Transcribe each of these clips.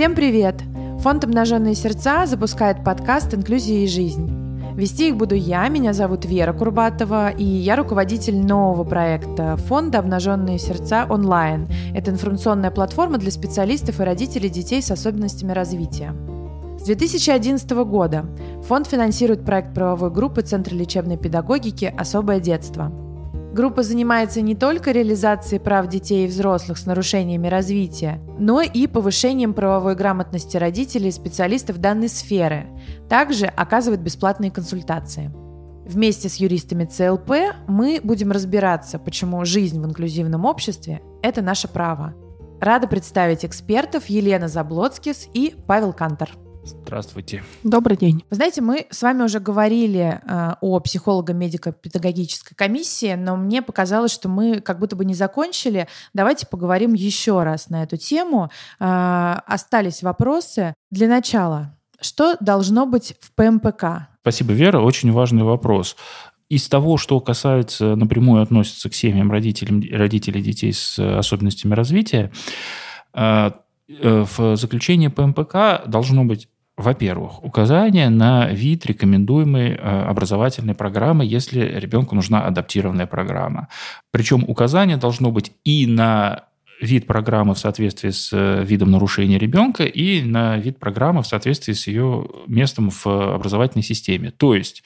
Всем привет! Фонд «Обнаженные сердца» запускает подкаст «Инклюзия и жизнь». Вести их буду я, меня зовут Вера Курбатова, и я руководитель нового проекта фонда «Обнаженные сердца онлайн». Это информационная платформа для специалистов и родителей детей с особенностями развития. С 2011 года фонд финансирует проект правовой группы Центра лечебной педагогики «Особое детство». Группа занимается не только реализацией прав детей и взрослых с нарушениями развития, но и повышением правовой грамотности родителей и специалистов данной сферы. Также оказывает бесплатные консультации. Вместе с юристами ЦЛП мы будем разбираться, почему жизнь в инклюзивном обществе – это наше право. Рада представить экспертов Елена Заблоцкис и Павел Кантор. Здравствуйте. Добрый день. Вы знаете, мы с вами уже говорили э, о психолого-медико-педагогической комиссии, но мне показалось, что мы как будто бы не закончили. Давайте поговорим еще раз на эту тему. Э, остались вопросы. Для начала, что должно быть в ПМПК? Спасибо, Вера. Очень важный вопрос. Из того, что касается, напрямую относится к семьям родителей, родителей детей с особенностями развития, э, э, в заключении ПМПК должно быть во-первых, указание на вид рекомендуемой э, образовательной программы, если ребенку нужна адаптированная программа. Причем указание должно быть и на вид программы в соответствии с э, видом нарушения ребенка и на вид программы в соответствии с ее местом в образовательной системе. То есть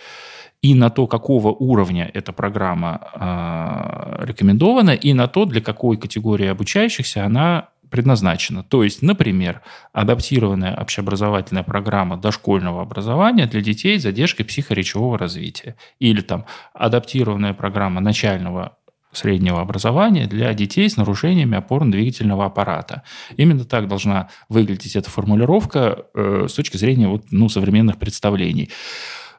и на то, какого уровня эта программа э, рекомендована, и на то, для какой категории обучающихся она предназначена. То есть, например, адаптированная общеобразовательная программа дошкольного образования для детей с задержкой психоречевого развития. Или там адаптированная программа начального среднего образования для детей с нарушениями опорно-двигательного аппарата. Именно так должна выглядеть эта формулировка э, с точки зрения вот, ну, современных представлений.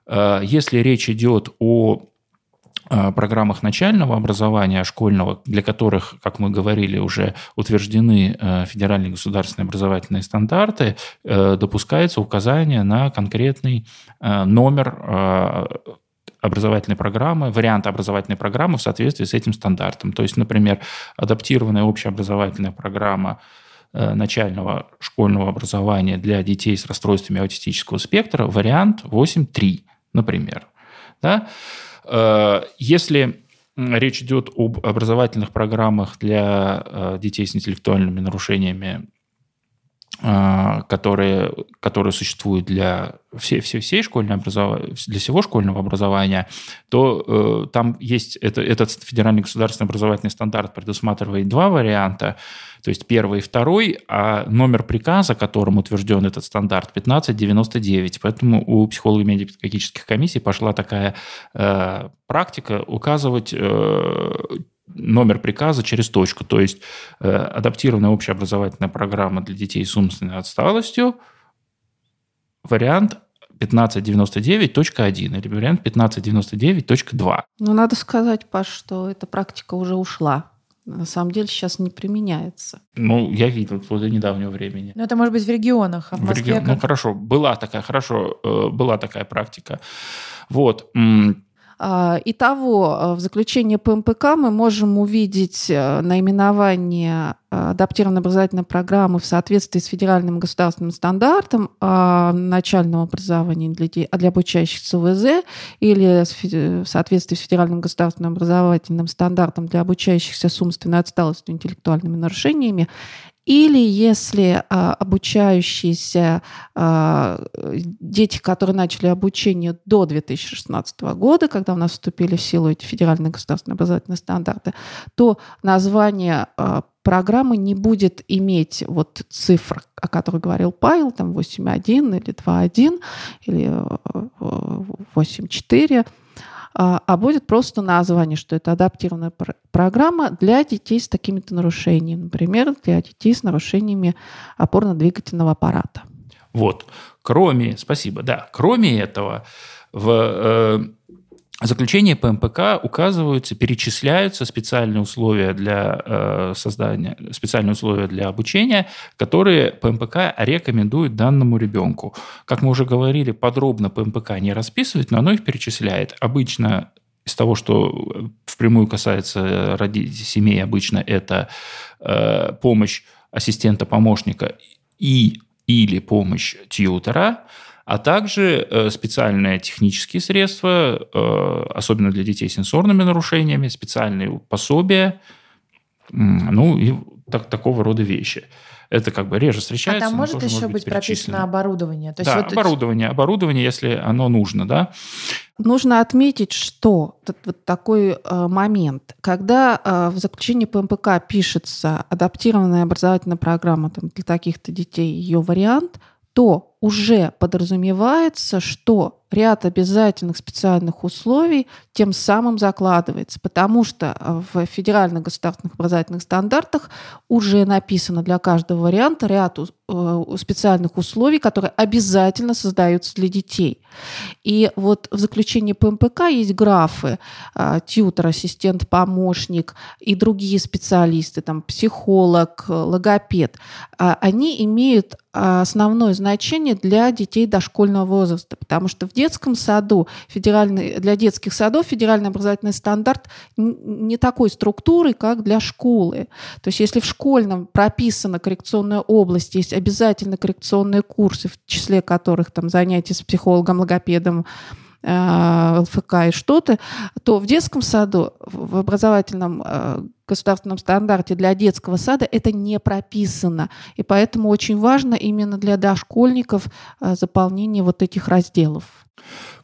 Э, если речь идет о программах начального образования, школьного, для которых, как мы говорили, уже утверждены э, федеральные государственные образовательные стандарты, э, допускается указание на конкретный э, номер образовательной программы, варианта образовательной программы в соответствии с этим стандартом. То есть, например, адаптированная общеобразовательная программа начального школьного образования для детей с расстройствами аутистического спектра, вариант 8.3, например. Да? Э, если речь идет об образовательных программах для э, детей с интеллектуальными нарушениями, которые, которые существуют для всей, всей, всей школьной образования, для всего школьного образования, то э, там есть это, этот федеральный государственный образовательный стандарт предусматривает два варианта – то есть первый и второй, а номер приказа, которым утвержден этот стандарт, 1599. Поэтому у психологов медико-педагогических комиссий пошла такая э, практика указывать э, номер приказа через точку. То есть э, адаптированная общеобразовательная программа для детей с умственной отсталостью, вариант 1599.1 или вариант 1599.2. Ну, надо сказать, Паш, что эта практика уже ушла на самом деле сейчас не применяется. Ну, я видел до недавнего времени. Ну, это может быть в регионах, а в, в Москве регион... Ну, как... Ну, хорошо, была такая, хорошо, э, была такая практика. Вот. А, итого, э, в заключении ПМПК мы можем увидеть э, наименование э, адаптированной образовательной программы в соответствии с федеральным государственным стандартом а, начального образования для, для обучающихся ВЗ или в соответствии с федеральным государственным образовательным стандартом для обучающихся с умственной отсталостью интеллектуальными нарушениями или если а, обучающиеся а, дети, которые начали обучение до 2016 года, когда у нас вступили в силу эти федеральные государственные образовательные стандарты, то название а, программы не будет иметь вот цифр, о которых говорил Павел, там 8.1 или 2.1 или 8.4, э, а, а будет просто название, что это адаптированная пр программа для детей с такими-то нарушениями, например, для детей с нарушениями опорно-двигательного аппарата. Вот. Кроме, спасибо, да, кроме этого, в э, заключение ПМПК указываются, перечисляются специальные условия для э, создания, специальные условия для обучения, которые ПМПК рекомендует данному ребенку. Как мы уже говорили, подробно ПМПК не расписывает, но оно их перечисляет. Обычно из того, что впрямую касается семей, обычно это э, помощь ассистента-помощника и или помощь тьютера, а также э, специальные технические средства, э, особенно для детей с сенсорными нарушениями, специальные пособия, ну и так, такого рода вещи. Это как бы реже встречается. А там может еще может быть, быть прописано оборудование? То есть да, вот оборудование, оборудование, если оно нужно, да. Нужно отметить, что вот, вот такой э, момент, когда э, в заключении ПМПК пишется адаптированная образовательная программа там, для таких-то детей, ее вариант, то уже подразумевается, что ряд обязательных специальных условий тем самым закладывается, потому что э, в федеральных государственных образовательных стандартах уже написано для каждого варианта ряд э, специальных условий, которые обязательно создаются для детей. И вот в заключении ПМПК есть графы э, тьютер, ассистент, помощник и другие специалисты, там психолог, логопед. Они имеют основное значение для детей дошкольного возраста, потому что в детском саду федеральный, для детских садов федеральный образовательный стандарт не такой структуры, как для школы. То есть если в школьном прописана коррекционная область, есть обязательно коррекционные курсы, в числе которых там занятия с психологом, логопедом, ЛФК и что-то, то в детском саду, в образовательном э, государственном стандарте для детского сада это не прописано. И поэтому очень важно именно для дошкольников э, заполнение вот этих разделов.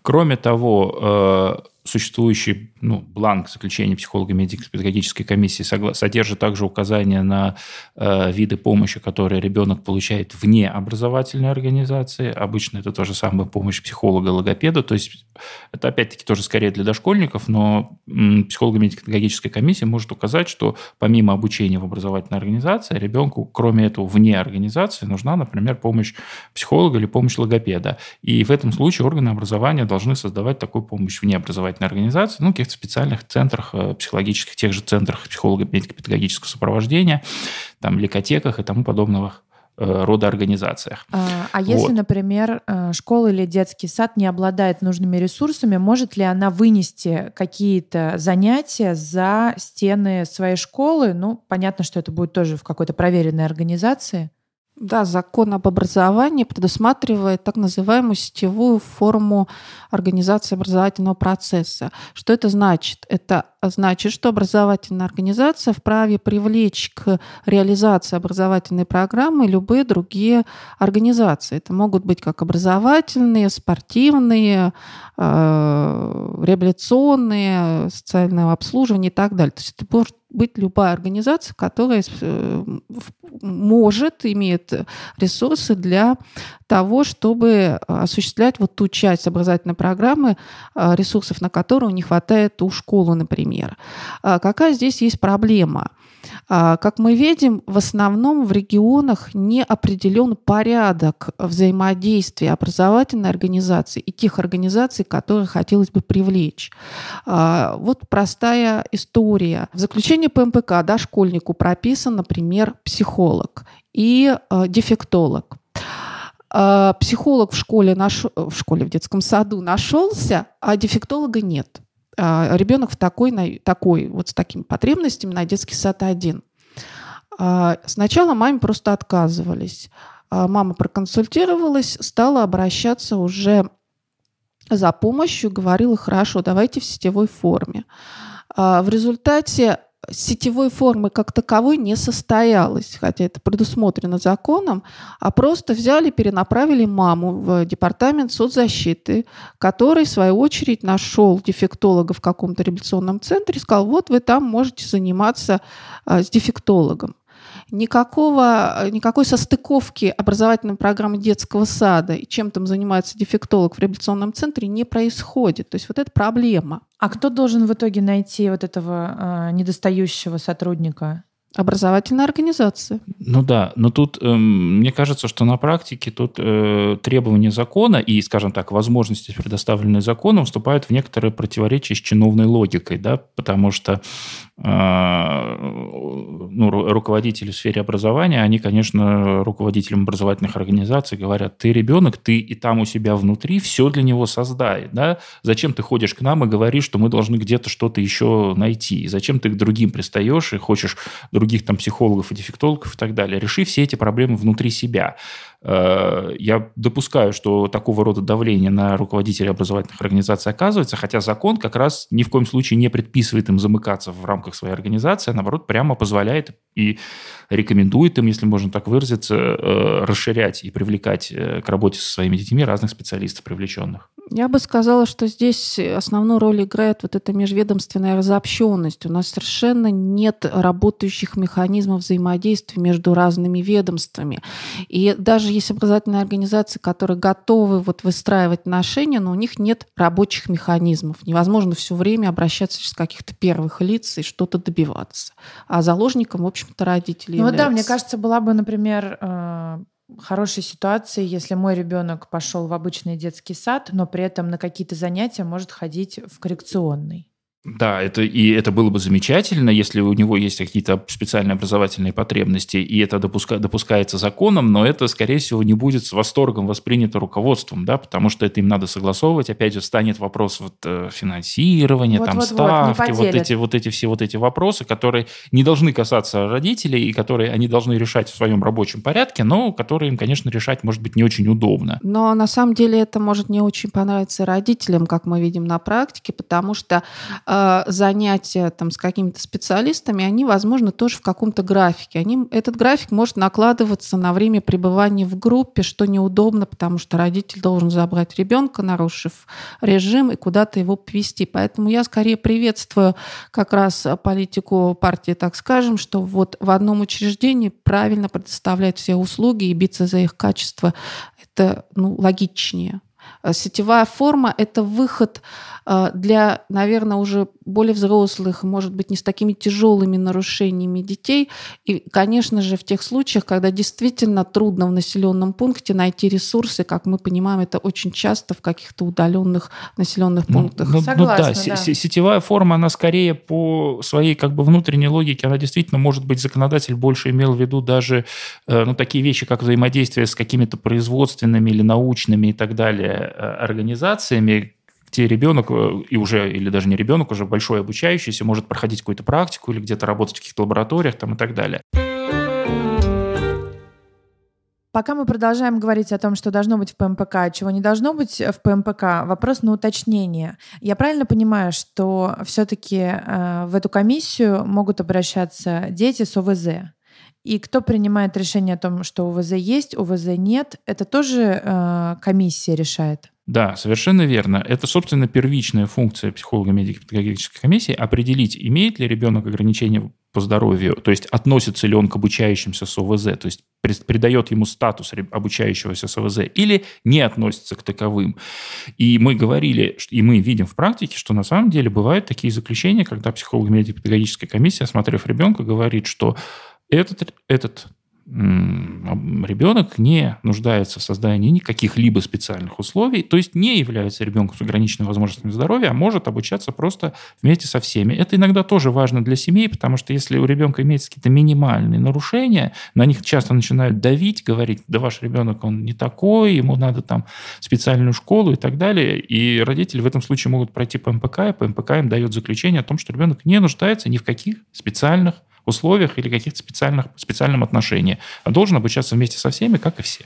Кроме того, существующий ну, бланк заключения психолога медико-педагогической комиссии содержит также указания на э, виды помощи, которые ребенок получает вне образовательной организации. Обычно это то же самое помощь психолога-логопеда. То есть это опять-таки тоже скорее для дошкольников, но психолога медико-педагогическая комиссия может указать, что помимо обучения в образовательной организации, ребенку, кроме этого, вне организации, нужна, например, помощь психолога или помощь логопеда. И в этом случае органы образования должны создавать такую помощь вне образовательной образовательной организации, ну, каких-то специальных центрах э, психологических, тех же центрах психолого-медико-педагогического сопровождения, там, лекотеках и тому подобных э, рода организациях. А, а если, вот. например, э, школа или детский сад не обладает нужными ресурсами, может ли она вынести какие-то занятия за стены своей школы? Ну, понятно, что это будет тоже в какой-то проверенной организации. Да, закон об образовании предусматривает так называемую сетевую форму организации образовательного процесса. Что это значит? Это значит, что образовательная организация вправе привлечь к реализации образовательной программы любые другие организации. Это могут быть как образовательные, спортивные, э, реабилитационные, социальное обслуживание и так далее. То есть это может быть любая организация, которая э, может, имеет ресурсы для того, чтобы осуществлять вот ту часть образовательной программы, э, ресурсов на которую не хватает у школы, например. А какая здесь есть проблема? А, как мы видим, в основном в регионах не определен порядок взаимодействия образовательной организации и тех организаций, которые хотелось бы привлечь. А, вот простая история. В заключении ПМПК дошкольнику прописан, например, психолог и а, дефектолог. Психолог в школе, наш... в школе, в детском саду нашелся, а дефектолога нет. А, ребенок в такой, такой, вот с такими потребностями на детский сад один. А, сначала маме просто отказывались. А, мама проконсультировалась, стала обращаться уже за помощью, говорила, хорошо, давайте в сетевой форме. В результате сетевой формы как таковой не состоялось, хотя это предусмотрено законом, а просто взяли, перенаправили маму в департамент соцзащиты, который, в свою очередь, нашел дефектолога в каком-то реабилитационном центре и сказал, вот вы там можете заниматься а, с дефектологом никакого, никакой состыковки образовательной программы детского сада и чем там занимается дефектолог в реабилитационном центре не происходит. То есть вот это проблема. А кто должен в итоге найти вот этого э, недостающего сотрудника? Образовательная организация. Ну да, но тут э, мне кажется, что на практике тут э, требования закона и, скажем так, возможности, предоставленные законом, вступают в некоторые противоречия с чиновной логикой, да, потому что э, ну, руководители в сфере образования, они, конечно, руководителям образовательных организаций говорят, ты ребенок, ты и там у себя внутри все для него создай, да, зачем ты ходишь к нам и говоришь, что мы должны где-то что-то еще найти, зачем ты к другим пристаешь и хочешь других там психологов и дефектологов и так далее. Реши все эти проблемы внутри себя. Э, я допускаю, что такого рода давление на руководителей образовательных организаций оказывается, хотя закон как раз ни в коем случае не предписывает им замыкаться в рамках своей организации, а наоборот прямо позволяет и рекомендует им, если можно так выразиться, э, расширять и привлекать э, к работе со своими детьми разных специалистов привлеченных. Я бы сказала, что здесь основную роль играет вот эта межведомственная разобщенность. У нас совершенно нет работающих механизмов взаимодействия между разными ведомствами. И даже есть образовательные организации, которые готовы вот выстраивать отношения, но у них нет рабочих механизмов. Невозможно все время обращаться через каких-то первых лиц и что-то добиваться. А заложником, в общем-то, родители Ну да, мне кажется, была бы, например, э, хорошей ситуации, если мой ребенок пошел в обычный детский сад, но при этом на какие-то занятия может ходить в коррекционный. Да, это, и это было бы замечательно, если у него есть какие-то специальные образовательные потребности, и это допуска, допускается законом, но это, скорее всего, не будет с восторгом воспринято руководством, да, потому что это им надо согласовывать. Опять же, станет вопрос вот, э, финансирования, вот, там, вот, ставки, вот, вот, эти, вот эти все вот эти вопросы, которые не должны касаться родителей, и которые они должны решать в своем рабочем порядке, но которые им, конечно, решать, может быть, не очень удобно. Но на самом деле это может не очень понравиться родителям, как мы видим на практике, потому что занятия там, с какими-то специалистами, они, возможно, тоже в каком-то графике. Они, этот график может накладываться на время пребывания в группе, что неудобно, потому что родитель должен забрать ребенка, нарушив режим, и куда-то его повести. Поэтому я скорее приветствую как раз политику партии, так скажем, что вот в одном учреждении правильно предоставлять все услуги и биться за их качество. Это ну, логичнее. Э, сетевая форма – это выход э, для, наверное, уже более взрослых, может быть, не с такими тяжелыми нарушениями детей. И, конечно же, в тех случаях, когда действительно трудно в населенном пункте найти ресурсы, как мы понимаем, это очень часто в каких-то удаленных населенных ну, пунктах. Ну, Согласна, ну, да, да. сетевая форма, она скорее по своей как бы внутренней логике, она действительно, может быть, законодатель больше имел в виду даже э, ну, такие вещи, как взаимодействие с какими-то производственными или научными и так далее организациями, где ребенок, э, и уже, или даже не ребенок, уже большой обучающийся, может проходить какую-то практику или где-то работать в каких-то лабораториях там, и так далее. Пока мы продолжаем говорить о том, что должно быть в ПМПК, а чего не должно быть в ПМПК, вопрос на уточнение. Я правильно понимаю, что все-таки э, в эту комиссию могут обращаться дети с ОВЗ? И кто принимает решение о том, что УВЗ есть, УВЗ нет, это тоже э, комиссия решает? Да, совершенно верно. Это, собственно, первичная функция психолого-медико-педагогической комиссии определить, имеет ли ребенок ограничения по здоровью, то есть относится ли он к обучающимся с ОВЗ, то есть придает ему статус обучающегося с ОВЗ, или не относится к таковым. И мы говорили, и мы видим в практике, что на самом деле бывают такие заключения, когда психолого-медико-педагогическая комиссия, осмотрев ребенка, говорит, что этот, этот ребенок не нуждается в создании никаких либо специальных условий, то есть не является ребенком с ограниченными возможностями здоровья, а может обучаться просто вместе со всеми. Это иногда тоже важно для семей, потому что если у ребенка имеются какие-то минимальные нарушения, на них часто начинают давить, говорить, да ваш ребенок, он не такой, ему надо там специальную школу и так далее. И родители в этом случае могут пройти по МПК, и по МПК им дает заключение о том, что ребенок не нуждается ни в каких специальных условиях или каких-то специальных, специальном отношении, а должен обучаться вместе со всеми, как и все.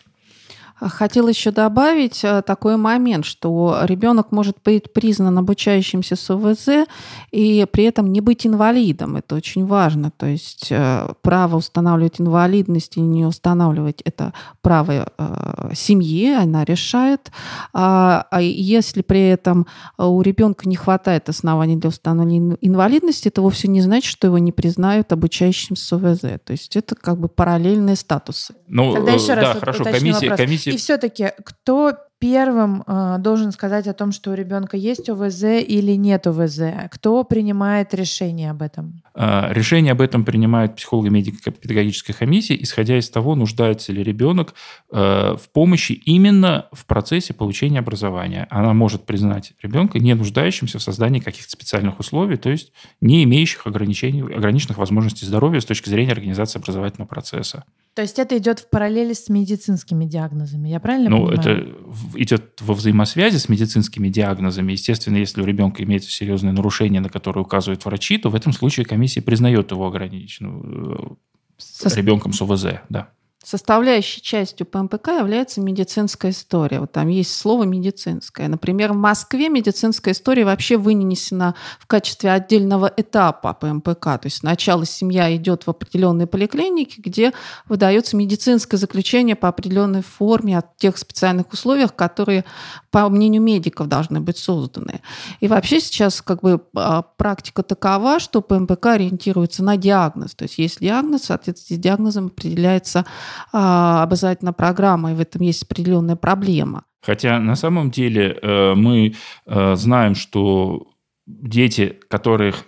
Хотела еще добавить э, такой момент, что ребенок может быть признан обучающимся с ОВЗ и при этом не быть инвалидом. Это очень важно. То есть э, право устанавливать инвалидность и не устанавливать это право э, семьи, она решает. А, а если при этом у ребенка не хватает оснований для установления инвалидности, это вовсе не значит, что его не признают обучающимся с ОВЗ. То есть это как бы параллельные статусы. Ну, Тогда еще раз да, хорошо, комиссия, комиссия и все-таки кто первым э, должен сказать о том, что у ребенка есть ОВЗ или нет ОВЗ? Кто принимает решение об этом? А, решение об этом принимает психолого-медико-педагогическая комиссия, исходя из того, нуждается ли ребенок э, в помощи именно в процессе получения образования. Она может признать ребенка не нуждающимся в создании каких-то специальных условий, то есть не имеющих ограничений, ограниченных возможностей здоровья с точки зрения организации образовательного процесса. То есть это идет в параллели с медицинскими диагнозами, я правильно ну, понимаю? это идет во взаимосвязи с медицинскими диагнозами. Естественно, если у ребенка имеется серьезное нарушение, на которое указывают врачи, то в этом случае комиссия признает его ограниченным э, Со... ребенком с ОВЗ. Да. Составляющей частью ПМПК является медицинская история. Вот там есть слово медицинская. Например, в Москве медицинская история вообще вынесена в качестве отдельного этапа ПМПК. То есть сначала семья идет в определенные поликлиники, где выдается медицинское заключение по определенной форме от тех специальных условиях, которые, по мнению медиков, должны быть созданы. И вообще сейчас как бы а, практика такова, что ПМПК ориентируется на диагноз. То есть есть диагноз, соответственно, с диагнозом определяется обязательно программа, и в этом есть определенная проблема. Хотя на самом деле э, мы э, знаем, что дети, которых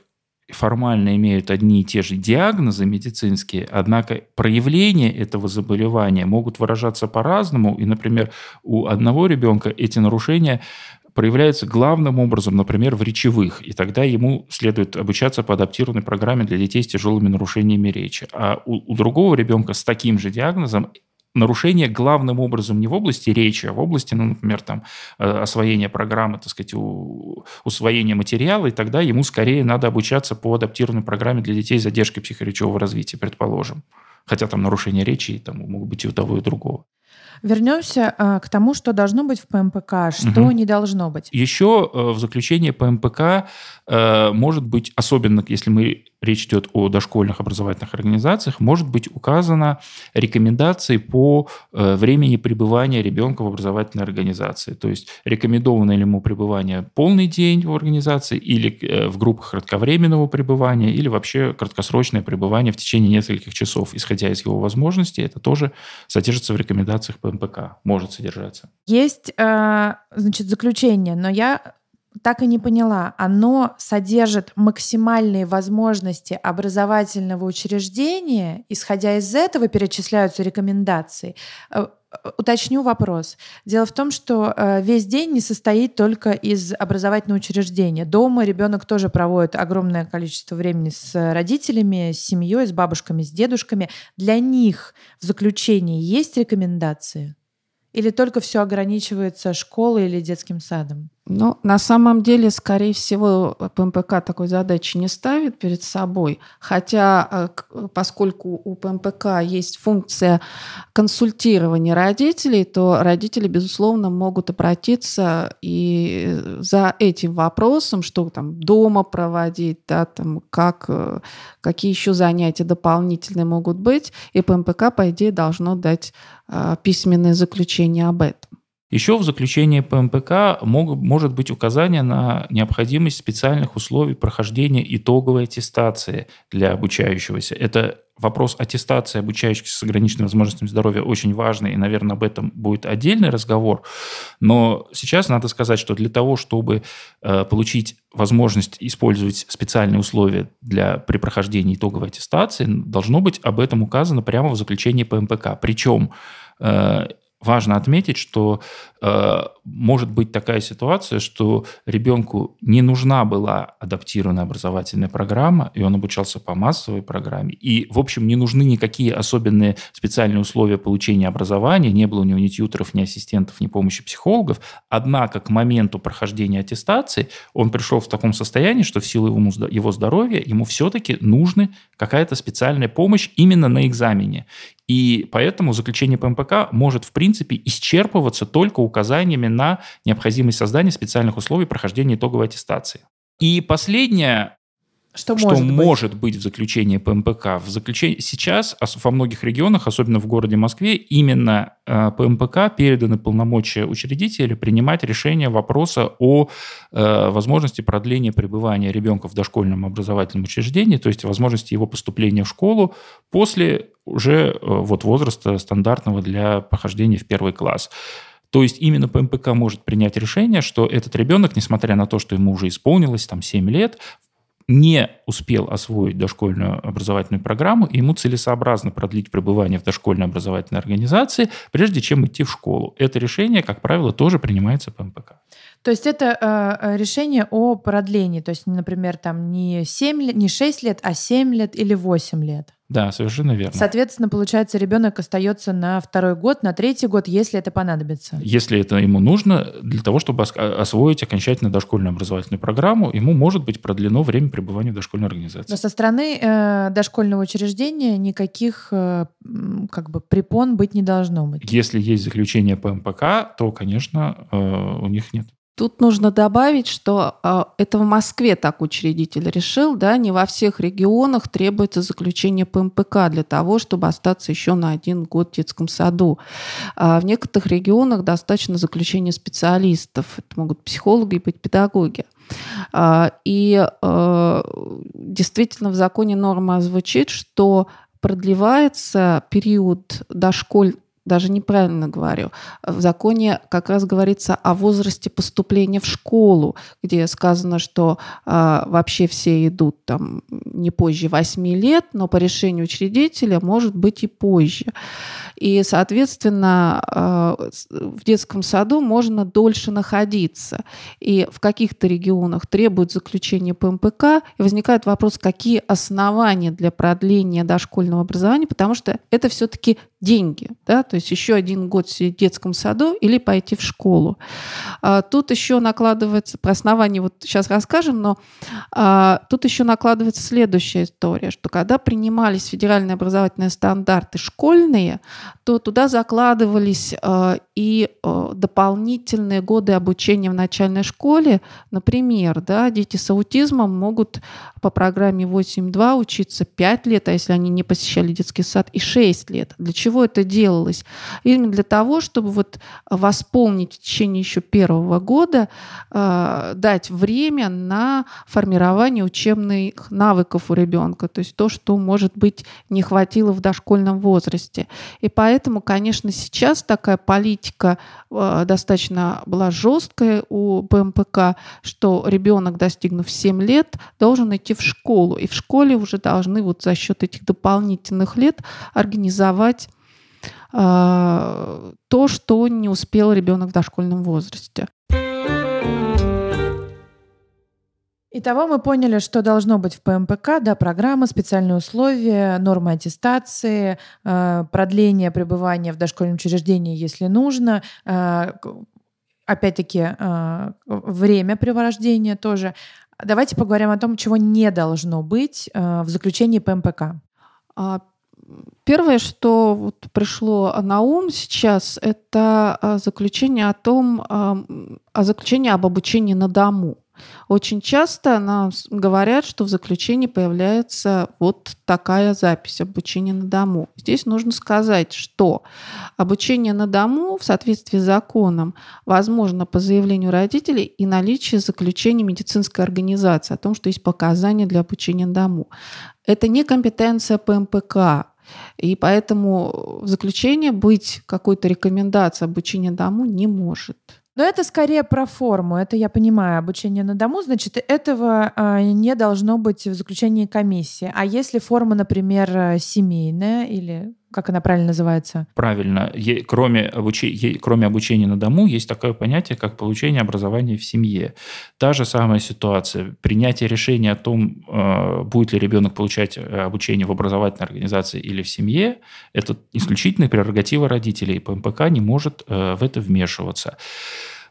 формально имеют одни и те же диагнозы медицинские, однако проявления этого заболевания могут выражаться по-разному. И, например, у одного ребенка эти нарушения проявляется главным образом, например, в речевых, и тогда ему следует обучаться по адаптированной программе для детей с тяжелыми нарушениями речи. А у, у другого ребенка с таким же диагнозом нарушение главным образом не в области речи, а в области, ну, например, там, э, освоения программы, так сказать, у, усвоения материала, и тогда ему скорее надо обучаться по адаптированной программе для детей с задержкой психоречевого развития, предположим. Хотя там нарушения речи там, могут быть и у того, и у другого. Вернемся э, к тому, что должно быть в ПМПК, что угу. не должно быть. Еще э, в заключение ПМПК э, может быть, особенно если мы речь идет о дошкольных образовательных организациях, может быть указана рекомендации по э, времени пребывания ребенка в образовательной организации. То есть рекомендовано ли ему пребывание полный день в организации или э, в группах кратковременного пребывания, или вообще краткосрочное пребывание в течение нескольких часов, исходя из его возможностей. Это тоже содержится в рекомендациях ПМПК, может содержаться. Есть, э, значит, заключение, но я так и не поняла, оно содержит максимальные возможности образовательного учреждения, исходя из этого перечисляются рекомендации. Э, э, уточню вопрос. Дело в том, что э, весь день не состоит только из образовательного учреждения. Дома ребенок тоже проводит огромное количество времени с родителями, с семьей, с бабушками, с дедушками. Для них в заключении есть рекомендации? Или только все ограничивается школой или детским садом? Ну, на самом деле, скорее всего, ПМПК такой задачи не ставит перед собой, хотя э, поскольку у ПМПК есть функция консультирования родителей, то родители, безусловно, могут обратиться и за этим вопросом, что там дома проводить, да, там, как, э, какие еще занятия дополнительные могут быть, и ПМПК, по идее, должно дать э, письменное заключение об этом. Еще в заключении ПМПК мог, может быть указание на необходимость специальных условий прохождения итоговой аттестации для обучающегося. Это вопрос аттестации обучающихся с ограниченными возможностями здоровья очень важный, и, наверное, об этом будет отдельный разговор. Но сейчас надо сказать, что для того, чтобы э, получить возможность использовать специальные условия для, при прохождении итоговой аттестации, должно быть об этом указано прямо в заключении ПМПК. Причем э, важно отметить, что э, может быть такая ситуация, что ребенку не нужна была адаптированная образовательная программа, и он обучался по массовой программе. И, в общем, не нужны никакие особенные специальные условия получения образования, не было у него ни тьютеров, ни ассистентов, ни помощи психологов. Однако к моменту прохождения аттестации он пришел в таком состоянии, что в силу его здоровья ему все-таки нужна какая-то специальная помощь именно на экзамене. И поэтому заключение ПМПК может, в принципе, исчерпываться только указаниями на необходимость создания специальных условий прохождения итоговой аттестации. И последнее, что, что может, может быть? быть в заключении ПМПК? В заключении сейчас во многих регионах, особенно в городе Москве, именно э, ПМПК переданы полномочия учредителя принимать решение вопроса о э, возможности продления пребывания ребенка в дошкольном образовательном учреждении, то есть возможности его поступления в школу после уже э, вот возраста стандартного для прохождения в первый класс. То есть именно ПМПК может принять решение, что этот ребенок, несмотря на то, что ему уже исполнилось там 7 лет, не успел освоить дошкольную образовательную программу, и ему целесообразно продлить пребывание в дошкольной образовательной организации, прежде чем идти в школу. Это решение, как правило, тоже принимается по МПК. То есть это э, решение о продлении, то есть, например, там не 7 лет, не 6 лет, а 7 лет или 8 лет. Да, совершенно верно. Соответственно, получается, ребенок остается на второй год, на третий год, если это понадобится. Если это ему нужно, для того, чтобы освоить окончательно дошкольную образовательную программу, ему может быть продлено время пребывания в дошкольной организации. Но со стороны э, дошкольного учреждения никаких э, как бы препон быть не должно быть. Если есть заключение по МПК, то, конечно, э, у них нет. Тут нужно добавить, что э, это в Москве так учредитель решил, да, не во всех регионах требуется заключение ПМПК для того, чтобы остаться еще на один год в детском саду. А в некоторых регионах достаточно заключения специалистов, это могут психологи быть педагоги. А, и э, действительно в законе норма звучит, что продлевается период дошколь даже неправильно говорю. В законе как раз говорится о возрасте поступления в школу, где сказано, что э, вообще все идут там не позже 8 лет, но по решению учредителя может быть и позже. И, соответственно, э, в детском саду можно дольше находиться. И в каких-то регионах требуют заключения ПМПК, и возникает вопрос, какие основания для продления дошкольного образования, потому что это все-таки деньги, да, то есть еще один год сидеть в детском саду или пойти в школу. А, тут еще накладывается, про основание вот сейчас расскажем, но а, тут еще накладывается следующая история, что когда принимались федеральные образовательные стандарты школьные, то туда закладывались а, и а, дополнительные годы обучения в начальной школе. Например, да, дети с аутизмом могут по программе 8.2 учиться 5 лет, а если они не посещали детский сад, и 6 лет. Для чего это делалось? Именно для того, чтобы вот восполнить в течение еще первого года, э, дать время на формирование учебных навыков у ребенка, то есть то, что, может быть, не хватило в дошкольном возрасте. И поэтому, конечно, сейчас такая политика э, достаточно была жесткая у БМПК, что ребенок, достигнув 7 лет, должен идти в школу. И в школе уже должны вот за счет этих дополнительных лет организовать а, то, что не успел ребенок в дошкольном возрасте. Итого мы поняли, что должно быть в ПМПК, да, программа, специальные условия, нормы аттестации, э, продление пребывания в дошкольном учреждении, если нужно, э, опять-таки э, время препровождения тоже. Давайте поговорим о том, чего не должно быть в заключении ПМПК. А, Первое, что вот пришло на ум сейчас, это заключение о том, о заключении об обучении на дому. Очень часто нам говорят, что в заключении появляется вот такая запись обучения на дому. Здесь нужно сказать, что обучение на дому в соответствии с законом возможно по заявлению родителей и наличие заключения медицинской организации о том, что есть показания для обучения на дому. Это не компетенция ПМПК, и поэтому в заключение быть какой-то рекомендацией обучения дому не может. Но это скорее про форму, это я понимаю, обучение на дому, значит, этого э, не должно быть в заключении комиссии. А если форма, например, семейная или как она правильно называется? Правильно. Е- кроме, обуч... е- кроме обучения на дому есть такое понятие, как получение образования в семье. Та же самая ситуация. Принятие решения о том, э, будет ли ребенок получать э, обучение в образовательной организации или в семье, это исключительная прерогатива родителей. ПМПК не может э, в это вмешиваться.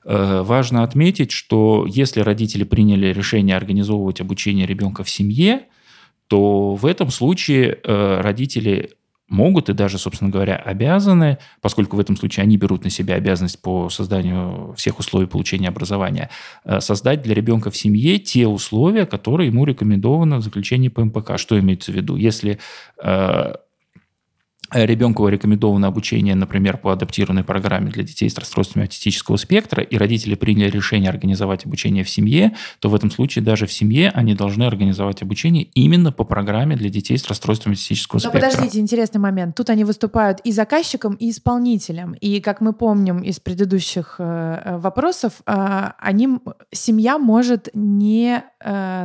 Важно отметить, что если родители приняли решение организовывать обучение ребенка в семье, то в этом случае родители могут и даже, собственно говоря, обязаны, поскольку в этом случае они берут на себя обязанность по созданию всех условий получения образования, э, создать для ребенка в семье те условия, которые ему рекомендованы в заключении ПМПК. Что имеется в виду? Если э, ребенку рекомендовано обучение, например, по адаптированной программе для детей с расстройствами аутистического спектра, и родители приняли решение организовать обучение в семье, то в этом случае даже в семье они должны организовать обучение именно по программе для детей с расстройствами аутистического Но спектра. подождите, интересный момент. Тут они выступают и заказчиком, и исполнителем. И, как мы помним из предыдущих э, э вопросов, э, они, семья может не э,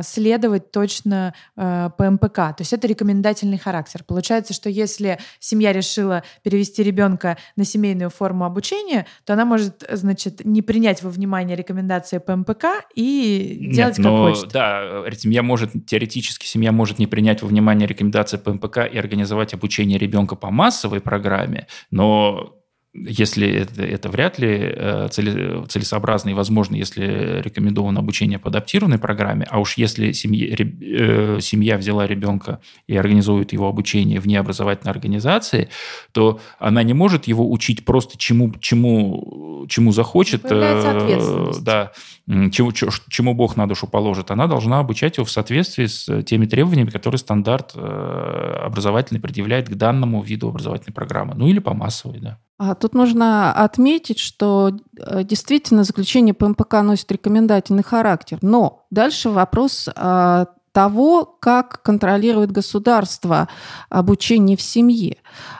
следовать точно э, ПМПК. То есть это рекомендательный характер. Получается, что если семья решила перевести ребенка на семейную форму обучения, то она может, значит, не принять во внимание рекомендации ПМПК и Нет, делать как но, хочет. Да, семья может, теоретически семья может не принять во внимание рекомендации ПМПК и организовать обучение ребенка по массовой программе, но если это, это вряд ли э, целесообразно и возможно, если рекомендовано обучение по адаптированной программе, а уж если семья, э, семья взяла ребенка и организует его обучение вне образовательной организации, то она не может его учить просто чему, чему, чему захочет, э, да, чему, чему Бог на душу положит. Она должна обучать его в соответствии с теми требованиями, которые стандарт образовательный предъявляет к данному виду образовательной программы. Ну или по массовой, да. А тут нужно отметить, что э, действительно заключение ПМПК носит рекомендательный характер. Но дальше вопрос а, того, как контролирует государство обучение в семье.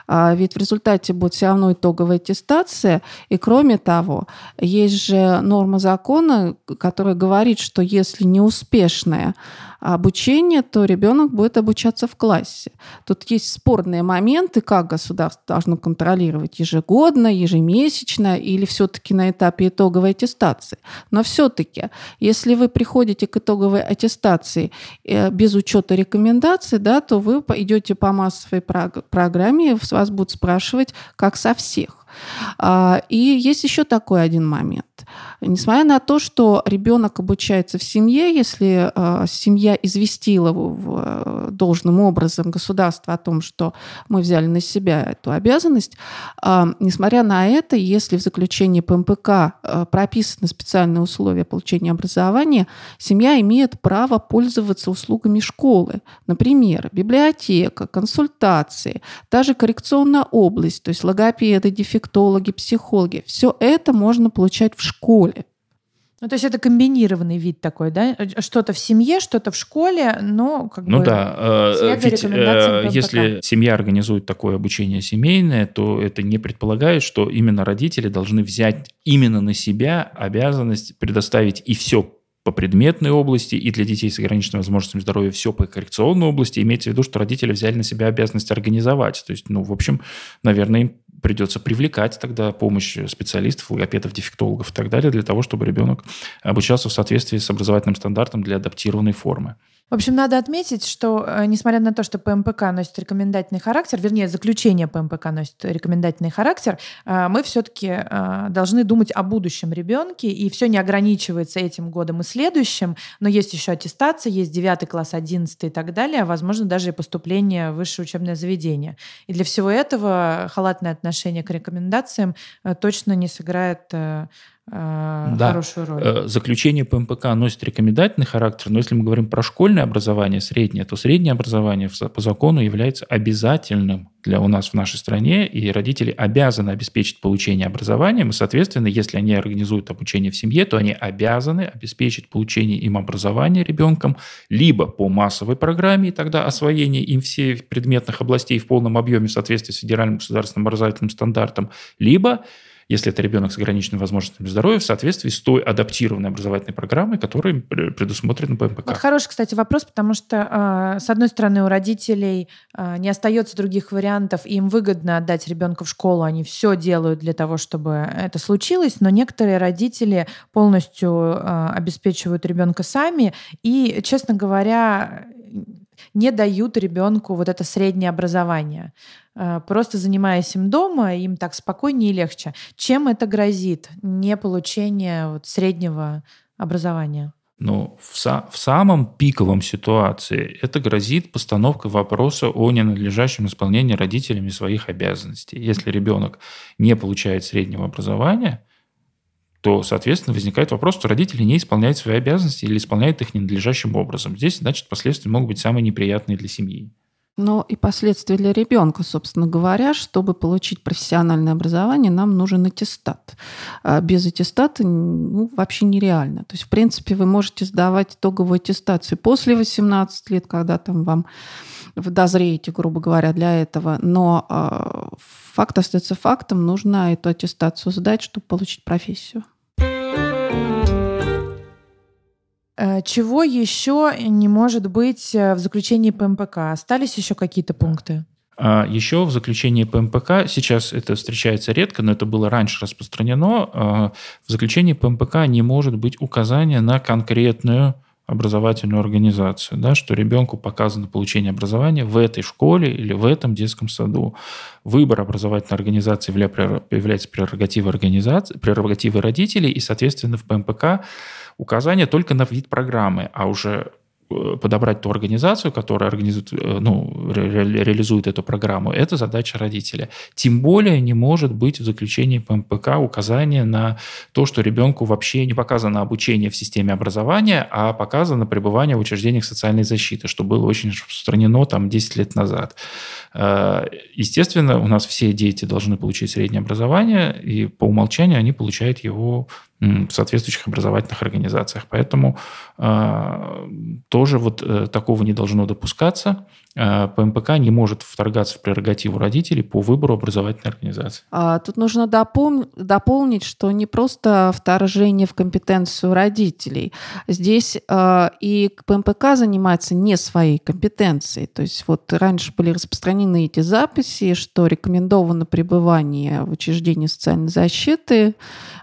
А ведь в результате будет все равно итоговая аттестация. И кроме того, есть же норма закона, которая говорит, что если неуспешная обучение, то ребенок будет обучаться в классе. Тут есть спорные моменты, как государство должно контролировать ежегодно, ежемесячно или все-таки на этапе итоговой аттестации. Но все-таки, если вы приходите к итоговой аттестации э, без учета рекомендаций, да, то вы идете по массовой программе, вас будут спрашивать, как со всех. А, и есть еще такой один момент. Несмотря на то, что ребенок обучается в семье, если э, семья известила его должным образом государство о том, что мы взяли на себя эту обязанность, э, несмотря на это, если в заключении ПМПК прописаны специальные условия получения образования, семья имеет право пользоваться услугами школы. Например, библиотека, консультации, даже коррекционная область, то есть логопеды, дефектологи, психологи. Все это можно получать в школе. Ну, то есть это комбинированный вид такой, да? Что-то в семье, что-то в школе, но как ну, бы... Ну да, э, ведь э, если семья организует такое обучение семейное, то это не предполагает, что именно родители должны взять именно на себя обязанность предоставить и все по предметной области, и для детей с ограниченными возможностями здоровья все по коррекционной области. Имеется в виду, что родители взяли на себя обязанность организовать. То есть, ну, в общем, наверное, им придется привлекать тогда помощь специалистов, логопедов, дефектологов и так далее для того, чтобы ребенок обучался в соответствии с образовательным стандартом для адаптированной формы. В общем, надо отметить, что э, несмотря на то, что ПМПК носит рекомендательный характер, вернее, заключение ПМПК носит рекомендательный характер, э, мы все-таки э, должны думать о будущем ребенке, и все не ограничивается этим годом и следующим, но есть еще аттестация, есть 9 класс, 11 и так далее, а возможно даже и поступление в высшее учебное заведение. И для всего этого халатное отношение к рекомендациям точно не сыграет да. хорошую роль. Э, заключение ПМПК носит рекомендательный характер, но если мы говорим про школьное образование, среднее, то среднее образование по закону является обязательным для у нас в нашей стране, и родители обязаны обеспечить получение образования, и, соответственно, если они организуют обучение в семье, то они обязаны обеспечить получение им образования ребенком либо по массовой программе, и тогда освоение им всех предметных областей в полном объеме в соответствии с федеральным государственным образовательным стандартом, либо если это ребенок с ограниченными возможностями здоровья, в соответствии с той адаптированной образовательной программой, которая предусмотрена ПМПК. Вот хороший, кстати, вопрос, потому что, а, с одной стороны, у родителей а, не остается других вариантов, им выгодно отдать ребенка в школу, они все делают для того, чтобы это случилось, но некоторые родители полностью а, обеспечивают ребенка сами, и, честно говоря, не дают ребенку вот это среднее образование. Э, просто занимаясь им дома, им так спокойнее и легче. Чем это грозит? Не получение вот среднего образования. Но в, са- в самом пиковом ситуации это грозит постановкой вопроса о ненадлежащем исполнении родителями своих обязанностей. Если ребенок не получает среднего образования, то, соответственно, возникает вопрос, что родители не исполняют свои обязанности или исполняют их ненадлежащим образом. Здесь, значит, последствия могут быть самые неприятные для семьи. Но и последствия для ребенка, собственно говоря, чтобы получить профессиональное образование, нам нужен аттестат. А без аттестата ну, вообще нереально. То есть, в принципе, вы можете сдавать итоговую аттестацию после 18 лет, когда там вам дозреете, грубо говоря, для этого. Но э, факт остается фактом, нужно эту аттестацию сдать, чтобы получить профессию. Чего еще не может быть э, в заключении ПМПК? Остались еще какие-то пункты? А еще в заключении ПМПК, сейчас это встречается редко, но это было раньше распространено, а, в заключении ПМПК не может быть указания на конкретную образовательную организацию, да, что ребенку показано получение образования в этой школе или в этом детском саду. Выбор образовательной организации является прерогативой, организации, прерогативой родителей, и, соответственно, в ПМПК указание только на вид программы, а уже Э, подобрать ту организацию, которая организует, э, ну, ре, реализует эту программу, это задача родителя. Тем более не может быть в заключении ПМПК указание на то, что ребенку вообще не показано обучение в системе образования, а показано пребывание в учреждениях социальной защиты, что было очень распространено там 10 лет назад. Э, естественно, у нас все дети должны получить среднее образование, и по умолчанию они получают его в соответствующих образовательных организациях. Поэтому э, тоже вот э, такого не должно допускаться. Э, ПМПК не может вторгаться в прерогативу родителей по выбору образовательной организации. А, тут нужно допол- дополнить, что не просто вторжение в компетенцию родителей. Здесь э, и ПМПК занимается не своей компетенцией. То есть вот раньше были распространены эти записи, что рекомендовано пребывание в учреждении социальной защиты,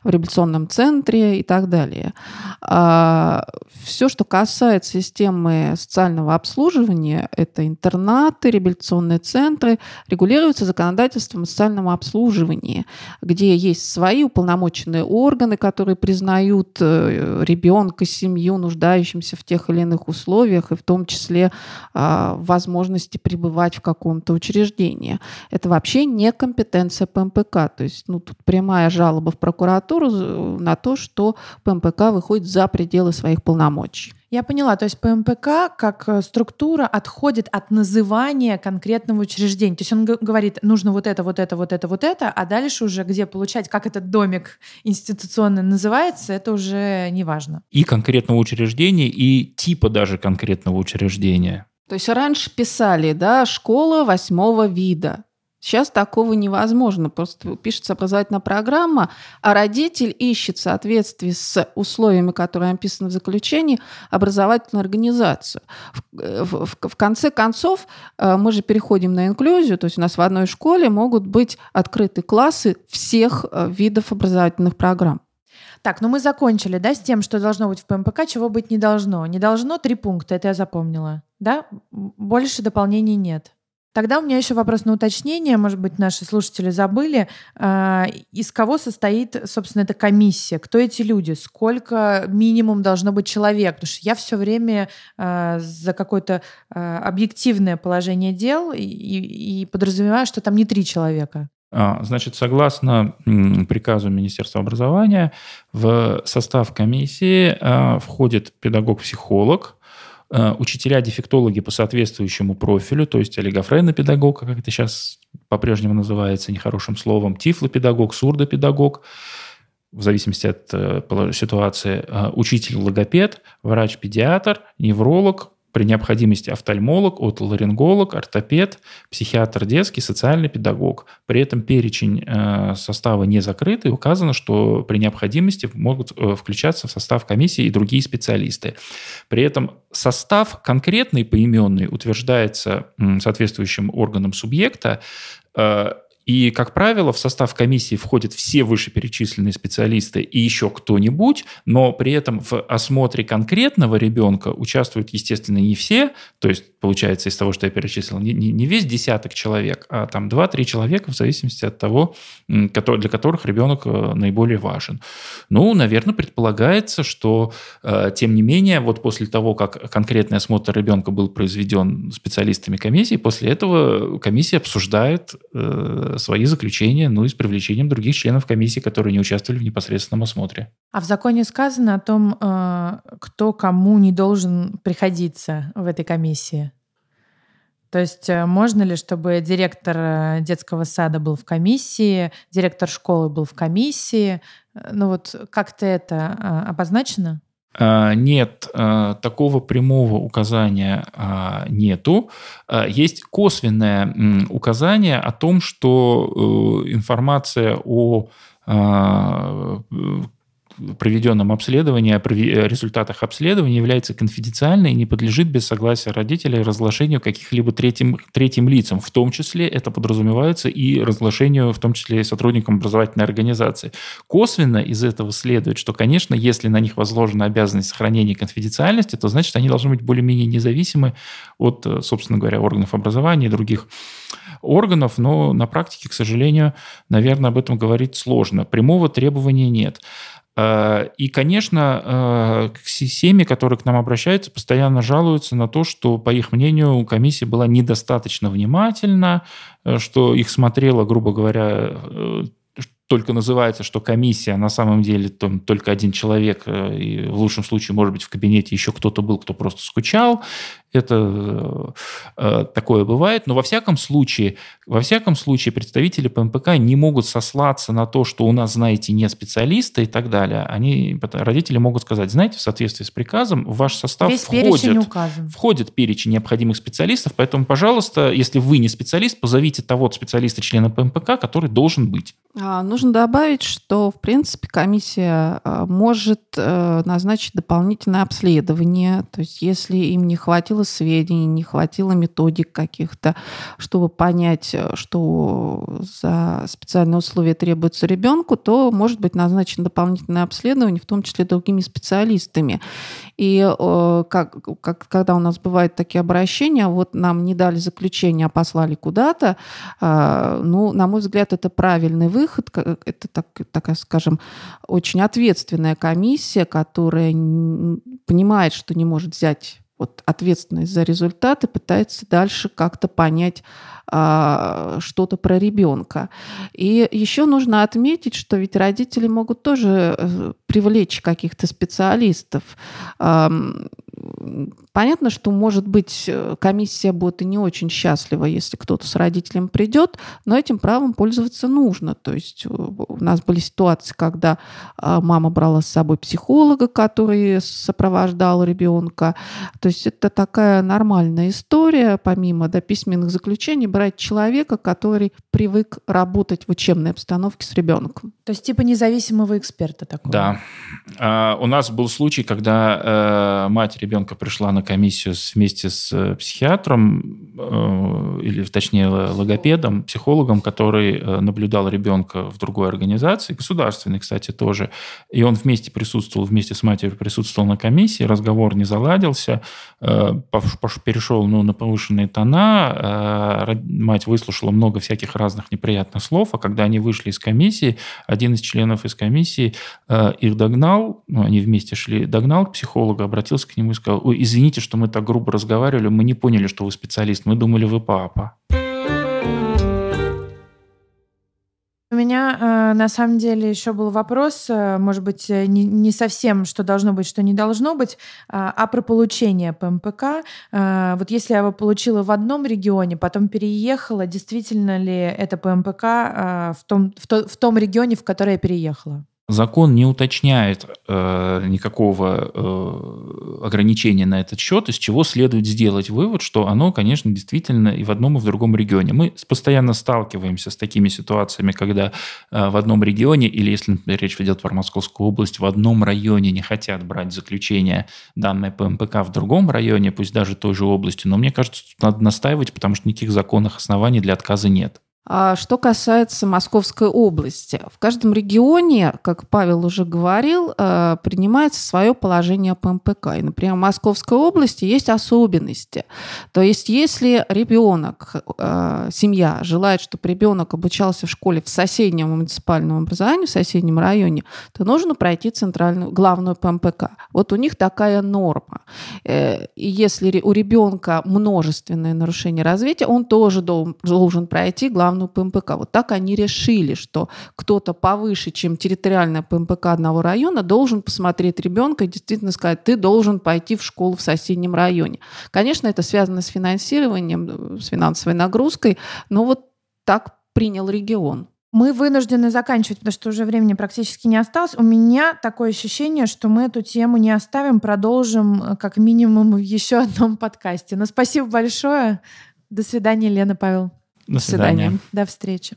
в реабилитационном центре и так далее. А, все, что касается системы социального обслуживания, это интернаты, реабилитационные центры регулируются законодательством о социальном обслуживании, где есть свои уполномоченные органы, которые признают э, ребенка, семью, нуждающимся в тех или иных условиях, и в том числе а, возможности пребывать в каком-то учреждении. Это вообще не компетенция ПМПК. То есть ну, тут прямая жалоба в прокуратуру на то, что ПМПК выходит за пределы своих полномочий. Я поняла, то есть ПМПК как э, структура отходит от называния конкретного учреждения. То есть он говорит, нужно вот это, вот это, вот это, вот это, а дальше уже где получать, как этот домик институционно называется, это уже не важно. И конкретного учреждения, и типа даже конкретного учреждения. То есть раньше писали, да, школа восьмого вида. Сейчас такого невозможно. Просто пишется образовательная программа, а родитель ищет в соответствии с условиями, которые описаны в заключении, образовательную организацию. В, в, в конце концов, э, мы же переходим на инклюзию, то есть у нас в одной школе могут быть открыты классы всех э, видов образовательных программ. Так, ну мы закончили, да, с тем, что должно быть в ПМПК, чего быть не должно. Не должно три пункта, это я запомнила, да? Больше дополнений нет. Тогда у меня еще вопрос на уточнение, может быть, наши слушатели забыли. А, из кого состоит, собственно, эта комиссия? Кто эти люди? Сколько минимум должно быть человек? Потому что я все время а, за какое-то а, объективное положение дел и, подразумеваю, что там не три человека. Значит, согласно приказу Министерства образования, в состав комиссии входит педагог-психолог, учителя-дефектологи по соответствующему профилю, то есть олигофренопедагог, как это сейчас по-прежнему называется нехорошим словом, тифлопедагог, сурдопедагог, в зависимости от э, ситуации, э, учитель-логопед, врач-педиатр, невролог, при необходимости офтальмолог, отоларинголог, ортопед, психиатр детский, социальный педагог. При этом перечень э, состава не закрыт, и указано, что при необходимости могут э, включаться в состав комиссии и другие специалисты. При этом состав конкретный, поименный, утверждается соответствующим органом субъекта, э, и, как правило, в состав комиссии входят все вышеперечисленные специалисты и еще кто-нибудь, но при этом в осмотре конкретного ребенка участвуют, естественно, не все, то есть получается из того, что я перечислил, не, не весь десяток человек, а там 2-3 человека в зависимости от того, для которых ребенок э, наиболее важен. Ну, наверное, предполагается, что, э, тем не менее, вот после того, как конкретный осмотр ребенка был произведен специалистами комиссии, после этого комиссия обсуждает э, свои заключения, ну и с привлечением других членов комиссии, которые не участвовали в непосредственном осмотре. А в законе сказано о том, э, кто кому не должен приходиться в этой комиссии? То есть э, можно ли, чтобы директор э, детского сада был в комиссии, директор школы был в комиссии? Ну вот как-то это обозначено? А, нет, а, такого прямого указания а, нету. Есть косвенное указание о том, что э, информация о проведенном обследовании, о результатах обследования является конфиденциальной и не подлежит без согласия родителей разглашению каких-либо третьим, третьим лицам. В том числе это подразумевается и разглашению, в том числе и сотрудникам образовательной организации. Косвенно из этого следует, что, конечно, если на них возложена обязанность сохранения конфиденциальности, то значит они должны быть более-менее независимы от, собственно говоря, органов образования и других органов, но на практике, к сожалению, наверное, об этом говорить сложно. Прямого требования нет. Э, и, конечно, э, семьи, которые к нам обращаются, постоянно жалуются на то, что, по их мнению, комиссия была недостаточно внимательна, э, что их смотрела, грубо говоря, только называется, что комиссия, на самом деле там только один человек, и в лучшем случае, может быть, в кабинете еще кто-то был, кто просто скучал, это э, такое бывает, но во всяком случае, во всяком случае представители ПМПК не могут сослаться на то, что у нас, знаете, не специалисты и так далее. Они, родители могут сказать, знаете, в соответствии с приказом в ваш состав Весь входит, входит перечень необходимых специалистов, поэтому, пожалуйста, если вы не специалист, позовите того специалиста, члена ПМПК, который должен быть. А, нужно добавить, что, в принципе, комиссия а, может э, назначить дополнительное обследование, то есть если им не хватило хватило сведений, не хватило методик каких-то, чтобы понять, э, что за специальные условия требуется ребенку, то может быть назначено дополнительное обследование, в том числе другими специалистами. И э, как, как, когда у нас бывают такие обращения, вот нам не дали заключение, а послали куда-то, э, ну, на мой взгляд, это правильный выход, это, так, такая, скажем, очень ответственная комиссия, которая понимает, что не может взять вот ответственность за результаты, пытается дальше как-то понять а, что-то про ребенка. И еще нужно отметить, что ведь родители могут тоже э, привлечь каких-то специалистов. Понятно, что, может быть, э, комиссия будет и не очень счастлива, если кто-то с родителем придет, но этим правом пользоваться нужно. То есть э, у нас были ситуации, когда а, мама брала с собой психолога, который сопровождал ребенка. То есть это такая нормальная история, помимо да, письменных заключений, брать человека, который привык работать в учебной обстановке с ребенком. То есть типа независимого эксперта такого. Да. А, у нас был случай, когда э, мать ребенка пришла на комиссию вместе с э, психиатром, э, или точнее логопедом, психологом, который э, наблюдал ребенка в другой организации, государственной, кстати, тоже. И он вместе присутствовал, вместе с матерью присутствовал на комиссии, разговор не заладился, перешел ну, на повышенные тона, мать выслушала много всяких разных неприятных слов, а когда они вышли из комиссии, один из членов из комиссии их догнал, ну, они вместе шли, догнал психолога, обратился к нему и сказал, ой, извините, что мы так грубо разговаривали, мы не поняли, что вы специалист, мы думали, вы папа. У меня э, на самом деле еще был вопрос, э, может быть, э, не, не совсем, что должно быть, что не должно быть, а, а про получение ПМПК. Вот если я его получила в одном регионе, потом переехала, действительно ли это ПМПК в том, в, то, в том регионе, в который я переехала? Закон не уточняет э, никакого э, ограничения на этот счет, из чего следует сделать вывод, что оно, конечно, действительно и в одном, и в другом регионе. Мы постоянно сталкиваемся с такими ситуациями, когда э, в одном регионе, или если, например, речь идет про Московскую область, в одном районе не хотят брать заключение данной ПМПК в другом районе, пусть даже той же области. Но мне кажется, тут надо настаивать, потому что никаких законных оснований для отказа нет. А что касается Московской области, в каждом регионе, как Павел уже говорил, э, принимается свое положение по МПК. И, например, в Московской области есть особенности. То есть, если ребенок, э, семья желает, чтобы ребенок обучался в школе в соседнем муниципальном образовании, в соседнем районе, то нужно пройти центральную, главную ПМПК. Вот у них такая норма. Э, и если у ребенка множественное нарушение развития, он тоже должен пройти главную главную ПМПК. Вот так они решили, что кто-то повыше, чем территориальная ПМПК одного района, должен посмотреть ребенка и действительно сказать, ты должен пойти в школу в соседнем районе. Конечно, это связано с финансированием, с финансовой нагрузкой, но вот так принял регион. Мы вынуждены заканчивать, потому что уже времени практически не осталось. У меня такое ощущение, что мы эту тему не оставим, продолжим э, как минимум в еще одном подкасте. Но спасибо большое. До свидания, Лена, Павел. До свидания. До встречи.